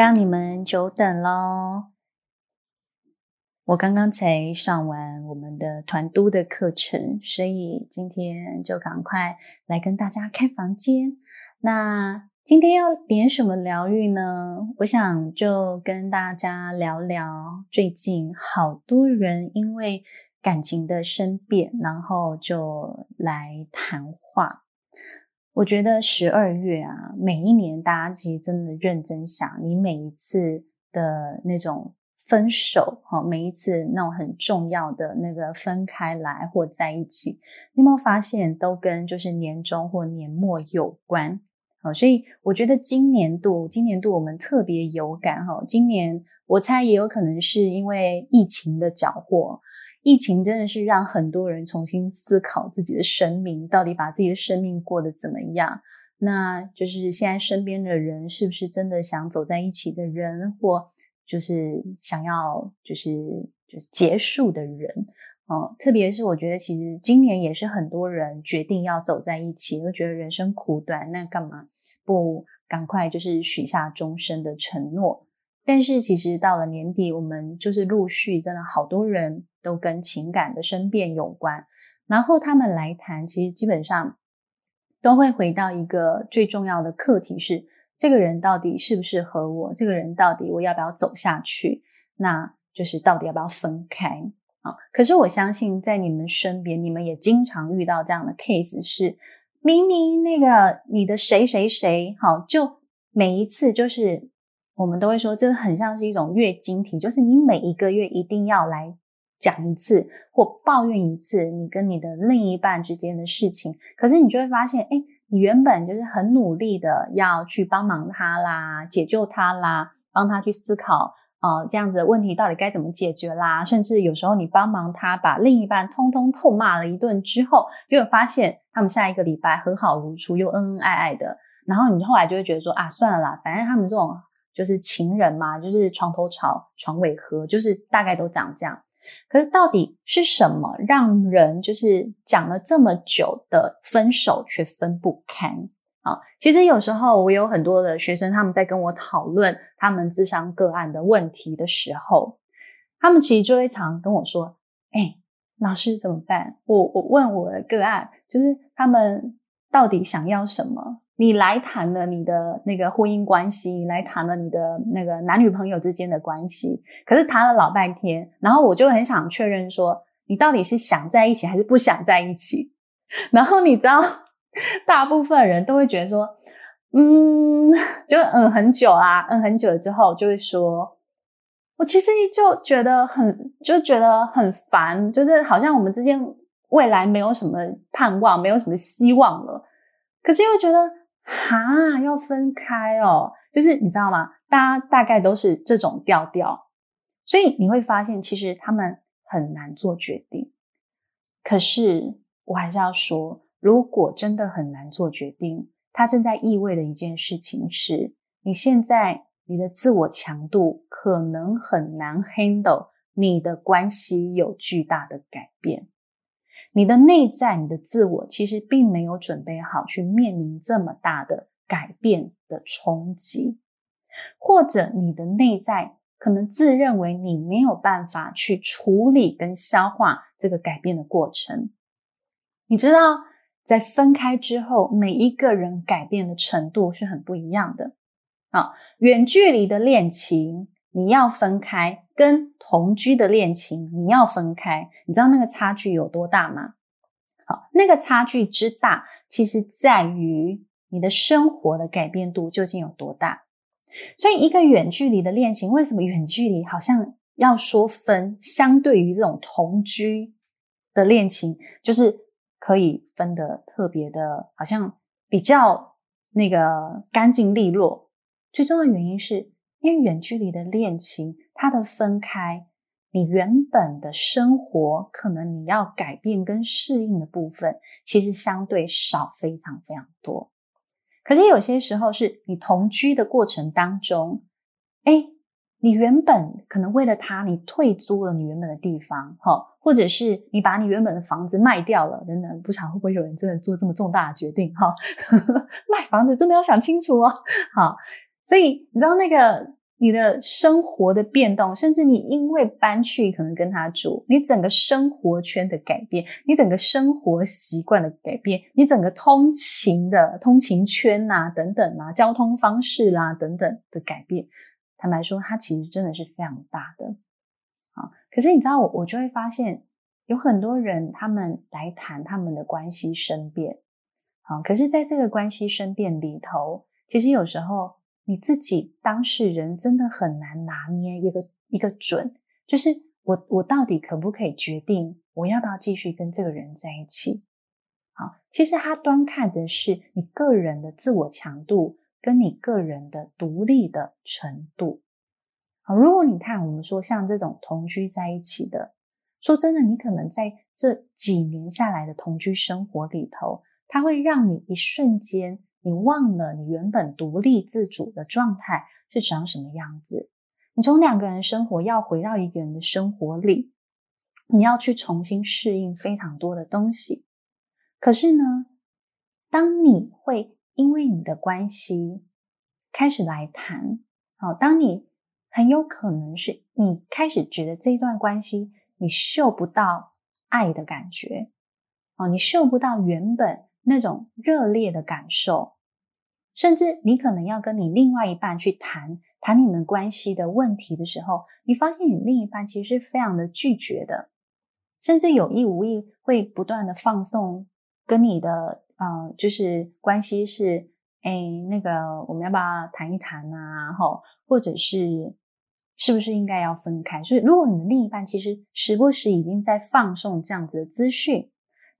让你们久等喽！我刚刚才上完我们的团督的课程，所以今天就赶快来跟大家开房间。那今天要点什么疗愈呢？我想就跟大家聊聊最近好多人因为感情的生变，然后就来谈话。我觉得十二月啊，每一年大家其实真的认真想，你每一次的那种分手，哈，每一次那种很重要的那个分开来或在一起，你有没有发现都跟就是年终或年末有关？好，所以我觉得今年度，今年度我们特别有感哈。今年我猜也有可能是因为疫情的搅和。疫情真的是让很多人重新思考自己的生命，到底把自己的生命过得怎么样？那就是现在身边的人是不是真的想走在一起的人，或就是想要就是就是结束的人？哦，特别是我觉得其实今年也是很多人决定要走在一起，都觉得人生苦短，那干嘛不赶快就是许下终身的承诺？但是其实到了年底，我们就是陆续真的好多人都跟情感的生变有关，然后他们来谈，其实基本上都会回到一个最重要的课题是：这个人到底适不适合我？这个人到底我要不要走下去？那就是到底要不要分开啊？可是我相信在你们身边，你们也经常遇到这样的 case，是明明那个你的谁谁谁好，就每一次就是。我们都会说，这很像是一种月经题，就是你每一个月一定要来讲一次或抱怨一次你跟你的另一半之间的事情。可是你就会发现，诶，你原本就是很努力的要去帮忙他啦，解救他啦，帮他去思考，呃，这样子的问题到底该怎么解决啦。甚至有时候你帮忙他把另一半通通痛骂了一顿之后，就会发现他们下一个礼拜和好如初，又恩恩爱爱的。然后你后来就会觉得说，啊，算了啦，反正他们这种。就是情人嘛，就是床头吵，床尾和，就是大概都长这样。可是到底是什么让人就是讲了这么久的分手却分不开啊？其实有时候我有很多的学生，他们在跟我讨论他们智商个案的问题的时候，他们其实就会常跟我说：“哎，老师怎么办？我我问我的个案，就是他们到底想要什么？”你来谈了你的那个婚姻关系，你来谈了你的那个男女朋友之间的关系，可是谈了老半天，然后我就很想确认说，你到底是想在一起还是不想在一起？然后你知道，大部分人都会觉得说，嗯，就嗯很久啦，嗯很久之后就会说，我其实就觉得很就觉得很烦，就是好像我们之间未来没有什么盼望，没有什么希望了，可是又觉得。哈，要分开哦，就是你知道吗？大家大概都是这种调调，所以你会发现，其实他们很难做决定。可是我还是要说，如果真的很难做决定，它正在意味的一件事情是，你现在你的自我强度可能很难 handle，你的关系有巨大的改变。你的内在，你的自我，其实并没有准备好去面临这么大的改变的冲击，或者你的内在可能自认为你没有办法去处理跟消化这个改变的过程。你知道，在分开之后，每一个人改变的程度是很不一样的。啊，远距离的恋情。你要分开，跟同居的恋情你要分开，你知道那个差距有多大吗？好，那个差距之大，其实在于你的生活的改变度究竟有多大。所以，一个远距离的恋情，为什么远距离好像要说分？相对于这种同居的恋情，就是可以分得特别的，好像比较那个干净利落。最重要的原因是。因为远距离的恋情，它的分开，你原本的生活可能你要改变跟适应的部分，其实相对少非常非常多。可是有些时候是你同居的过程当中，哎，你原本可能为了他，你退租了你原本的地方，哈，或者是你把你原本的房子卖掉了，等等，不晓得会不会有人真的做这么重大的决定，哈，卖房子真的要想清楚哦，好。所以你知道那个你的生活的变动，甚至你因为搬去可能跟他住，你整个生活圈的改变，你整个生活习惯的改变，你整个通勤的通勤圈呐、啊、等等啊，交通方式啦、等等的改变，坦白说，它其实真的是非常大的。啊，可是你知道我，我就会发现有很多人他们来谈他们的关系生变，好，可是在这个关系生变里头，其实有时候。你自己当事人真的很难拿捏一个一个准，就是我我到底可不可以决定我要不要继续跟这个人在一起？好，其实他端看的是你个人的自我强度跟你个人的独立的程度。好，如果你看我们说像这种同居在一起的，说真的，你可能在这几年下来的同居生活里头，它会让你一瞬间。你忘了你原本独立自主的状态是长什么样子？你从两个人生活要回到一个人的生活里，你要去重新适应非常多的东西。可是呢，当你会因为你的关系开始来谈，好，当你很有可能是你开始觉得这段关系你嗅不到爱的感觉，哦，你嗅不到原本。那种热烈的感受，甚至你可能要跟你另外一半去谈谈你们关系的问题的时候，你发现你另一半其实是非常的拒绝的，甚至有意无意会不断的放送跟你的呃，就是关系是，哎，那个我们要不要谈一谈啊？吼，或者是是不是应该要分开？所以，如果你的另一半其实时不时已经在放送这样子的资讯。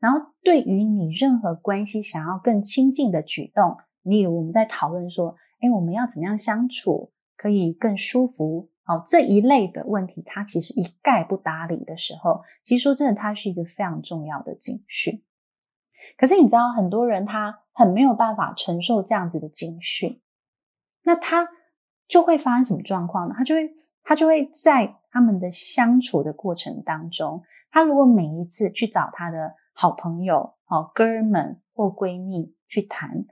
然后，对于你任何关系想要更亲近的举动，例如我们在讨论说，哎，我们要怎么样相处可以更舒服？好，这一类的问题，他其实一概不搭理的时候，其实说真的，它是一个非常重要的警讯。可是你知道，很多人他很没有办法承受这样子的警讯，那他就会发生什么状况呢？他就会，他就会在他们的相处的过程当中，他如果每一次去找他的。好朋友、好哥们或闺蜜去谈，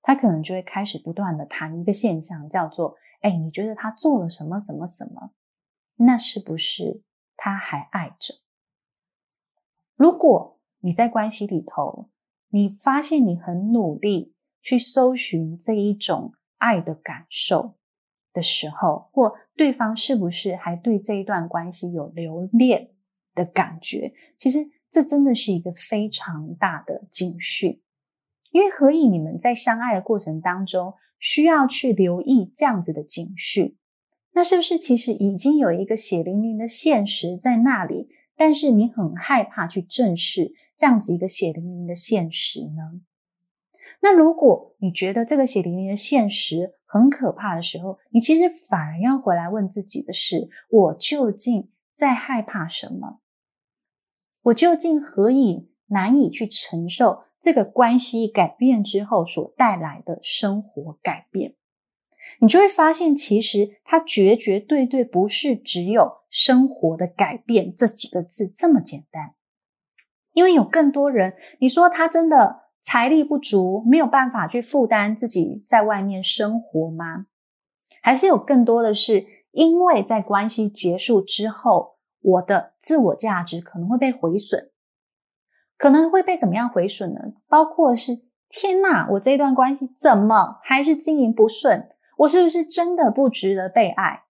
他可能就会开始不断的谈一个现象，叫做：哎，你觉得他做了什么什么什么？那是不是他还爱着？如果你在关系里头，你发现你很努力去搜寻这一种爱的感受的时候，或对方是不是还对这一段关系有留恋的感觉？其实。这真的是一个非常大的警讯，因为何以你们在相爱的过程当中需要去留意这样子的警讯？那是不是其实已经有一个血淋淋的现实在那里，但是你很害怕去正视这样子一个血淋淋的现实呢？那如果你觉得这个血淋淋的现实很可怕的时候，你其实反而要回来问自己的是：我究竟在害怕什么？我究竟何以难以去承受这个关系改变之后所带来的生活改变？你就会发现，其实它绝绝对对不是只有生活的改变这几个字这么简单。因为有更多人，你说他真的财力不足，没有办法去负担自己在外面生活吗？还是有更多的是因为在关系结束之后，我的自我价值可能会被毁损，可能会被怎么样毁损呢？包括是天哪，我这一段关系怎么还是经营不顺？我是不是真的不值得被爱？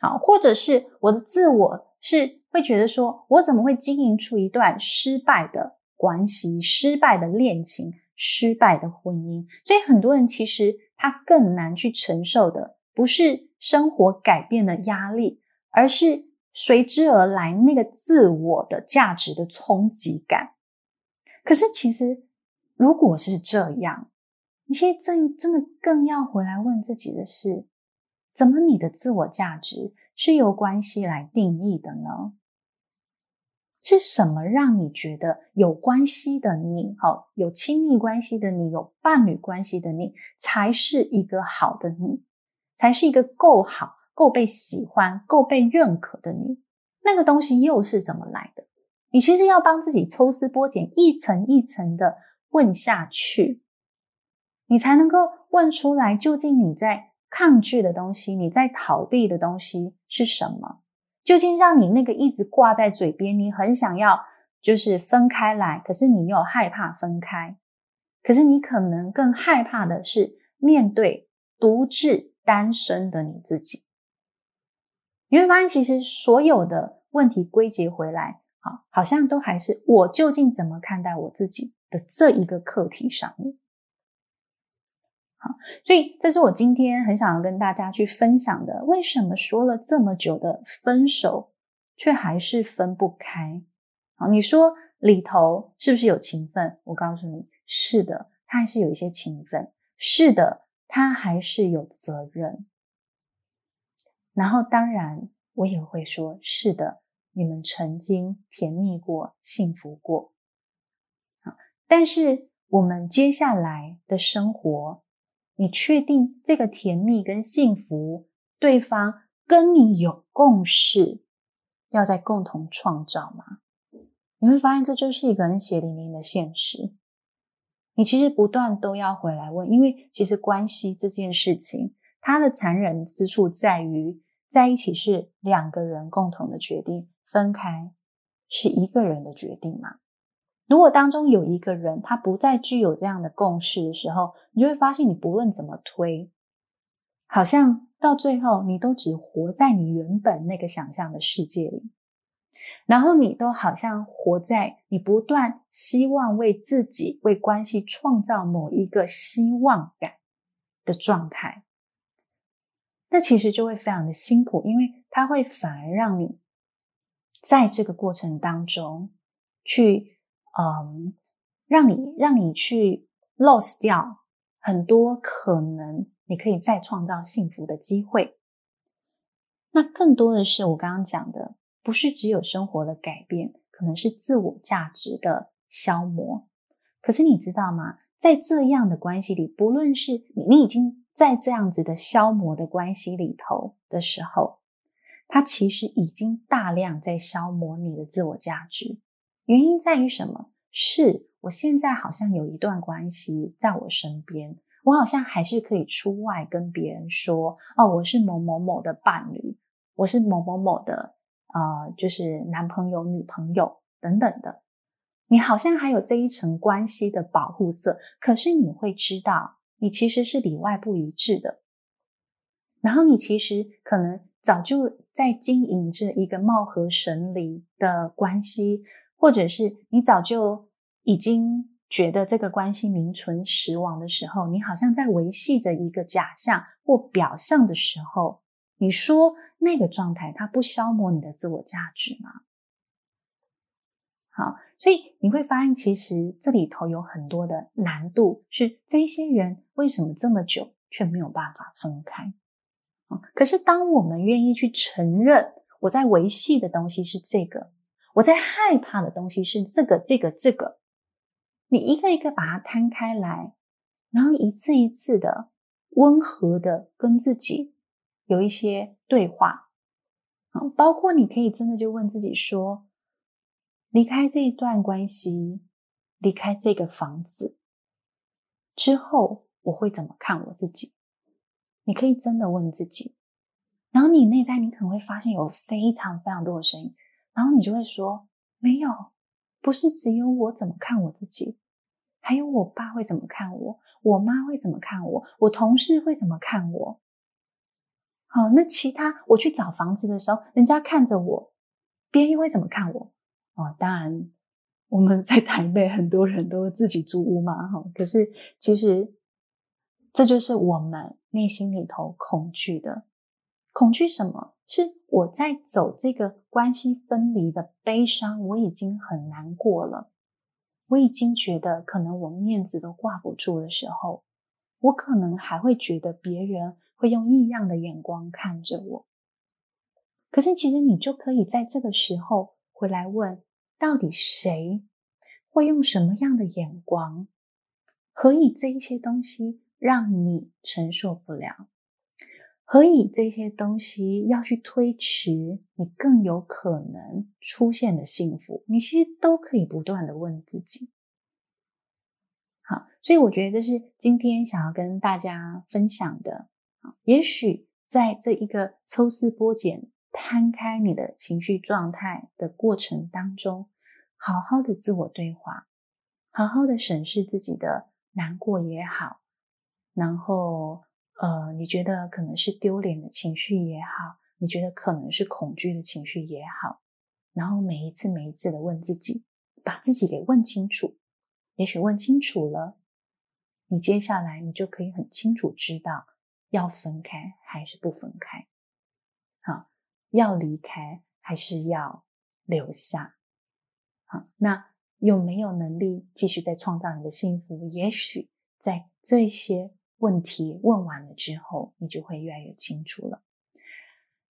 好，或者是我的自我是会觉得说，我怎么会经营出一段失败的关系、失败的恋情、失败的婚姻？所以很多人其实他更难去承受的，不是生活改变的压力，而是。随之而来那个自我的价值的冲击感，可是其实如果是这样，你现在真真的更要回来问自己的是：怎么你的自我价值是由关系来定义的呢？是什么让你觉得有关系的你，好，有亲密关系的你，有伴侣关系的你，才是一个好的你，才是一个够好？够被喜欢、够被认可的你，那个东西又是怎么来的？你其实要帮自己抽丝剥茧，一层一层的问下去，你才能够问出来，究竟你在抗拒的东西，你在逃避的东西是什么？究竟让你那个一直挂在嘴边，你很想要就是分开来，可是你又害怕分开，可是你可能更害怕的是面对独自单身的你自己。你会发现，其实所有的问题归结回来，好，好像都还是我究竟怎么看待我自己的这一个课题上面。好，所以这是我今天很想要跟大家去分享的。为什么说了这么久的分手，却还是分不开？好，你说里头是不是有情分？我告诉你，是的，他还是有一些情分。是的，他还是有责任。然后，当然，我也会说，是的，你们曾经甜蜜过，幸福过。好，但是我们接下来的生活。你确定这个甜蜜跟幸福，对方跟你有共识，要在共同创造吗？你会发现这就是一个很血淋淋的现实。你其实不断都要回来问，因为其实关系这件事情，它的残忍之处在于，在一起是两个人共同的决定，分开是一个人的决定嘛？如果当中有一个人他不再具有这样的共识的时候，你就会发现，你不论怎么推，好像到最后你都只活在你原本那个想象的世界里，然后你都好像活在你不断希望为自己、为关系创造某一个希望感的状态，那其实就会非常的辛苦，因为它会反而让你在这个过程当中去。嗯，让你让你去 lose 掉很多可能，你可以再创造幸福的机会。那更多的是我刚刚讲的，不是只有生活的改变，可能是自我价值的消磨。可是你知道吗？在这样的关系里，不论是你，你已经在这样子的消磨的关系里头的时候，它其实已经大量在消磨你的自我价值。原因在于什么？是我现在好像有一段关系在我身边，我好像还是可以出外跟别人说：“哦，我是某某某的伴侣，我是某某某的，呃，就是男朋友、女朋友等等的。”你好像还有这一层关系的保护色，可是你会知道，你其实是里外不一致的。然后你其实可能早就在经营着一个貌合神离的关系。或者是你早就已经觉得这个关系名存实亡的时候，你好像在维系着一个假象或表象的时候，你说那个状态它不消磨你的自我价值吗？好，所以你会发现，其实这里头有很多的难度，是这些人为什么这么久却没有办法分开？可是当我们愿意去承认我在维系的东西是这个。我在害怕的东西是这个、这个、这个。你一个一个把它摊开来，然后一次一次的温和的跟自己有一些对话。啊，包括你可以真的就问自己说：离开这一段关系，离开这个房子之后，我会怎么看我自己？你可以真的问自己，然后你内在你可能会发现有非常非常多的声音。然后你就会说，没有，不是只有我怎么看我自己，还有我爸会怎么看我，我妈会怎么看我，我同事会怎么看我。好，那其他我去找房子的时候，人家看着我，别人又会怎么看我？哦，当然我们在台北很多人都自己租屋嘛，哈。可是其实这就是我们内心里头恐惧的，恐惧什么？是我在走这个关系分离的悲伤，我已经很难过了，我已经觉得可能我面子都挂不住的时候，我可能还会觉得别人会用异样的眼光看着我。可是其实你就可以在这个时候回来问，到底谁会用什么样的眼光？何以这一些东西让你承受不了？何以这些东西要去推迟你更有可能出现的幸福？你其实都可以不断的问自己。好，所以我觉得这是今天想要跟大家分享的也许在这一个抽丝剥茧、摊开你的情绪状态的过程当中，好好的自我对话，好好的审视自己的难过也好，然后呃，你觉得可能是丢脸的情绪也好，你觉得可能是恐惧的情绪也好，然后每一次每一次的问自己，把自己给问清楚，也许问清楚了，你接下来你就可以很清楚知道。要分开还是不分开？要离开还是要留下？好，那有没有能力继续再创造你的幸福？也许在这些问题问完了之后，你就会越来越清楚了。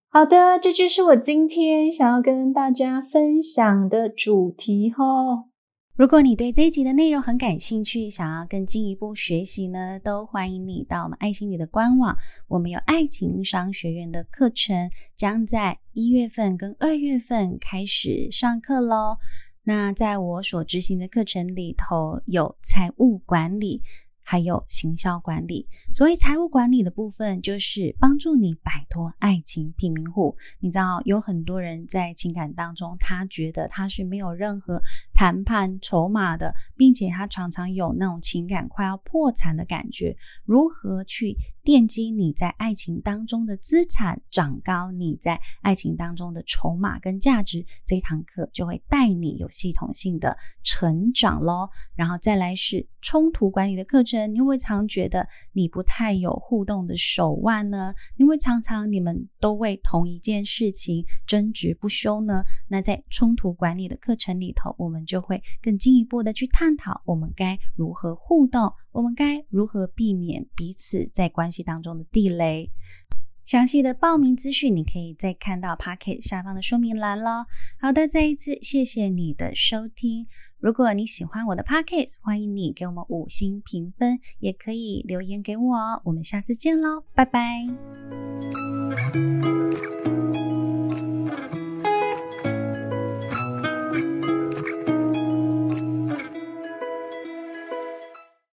好的，这就是我今天想要跟大家分享的主题哦。如果你对这一集的内容很感兴趣，想要更进一步学习呢，都欢迎你到我们爱心里的官网。我们有爱情商学院的课程，将在一月份跟二月份开始上课喽。那在我所执行的课程里头，有财务管理。还有行销管理，所谓财务管理的部分，就是帮助你摆脱爱情贫民户。你知道，有很多人在情感当中，他觉得他是没有任何谈判筹码的，并且他常常有那种情感快要破产的感觉。如何去奠基你在爱情当中的资产，长高你在爱情当中的筹码跟价值，这一堂课就会带你有系统性的成长咯。然后再来是冲突管理的课程，你会不会常觉得你不太有互动的手腕呢？你会常常你们都为同一件事情争执不休呢？那在冲突管理的课程里头，我们就会更进一步的去探讨，我们该如何互动。我们该如何避免彼此在关系当中的地雷？详细的报名资讯，你可以再看到 pocket 下方的说明栏咯。好的，再一次谢谢你的收听。如果你喜欢我的 pocket，欢迎你给我们五星评分，也可以留言给我。我们下次见喽，拜拜。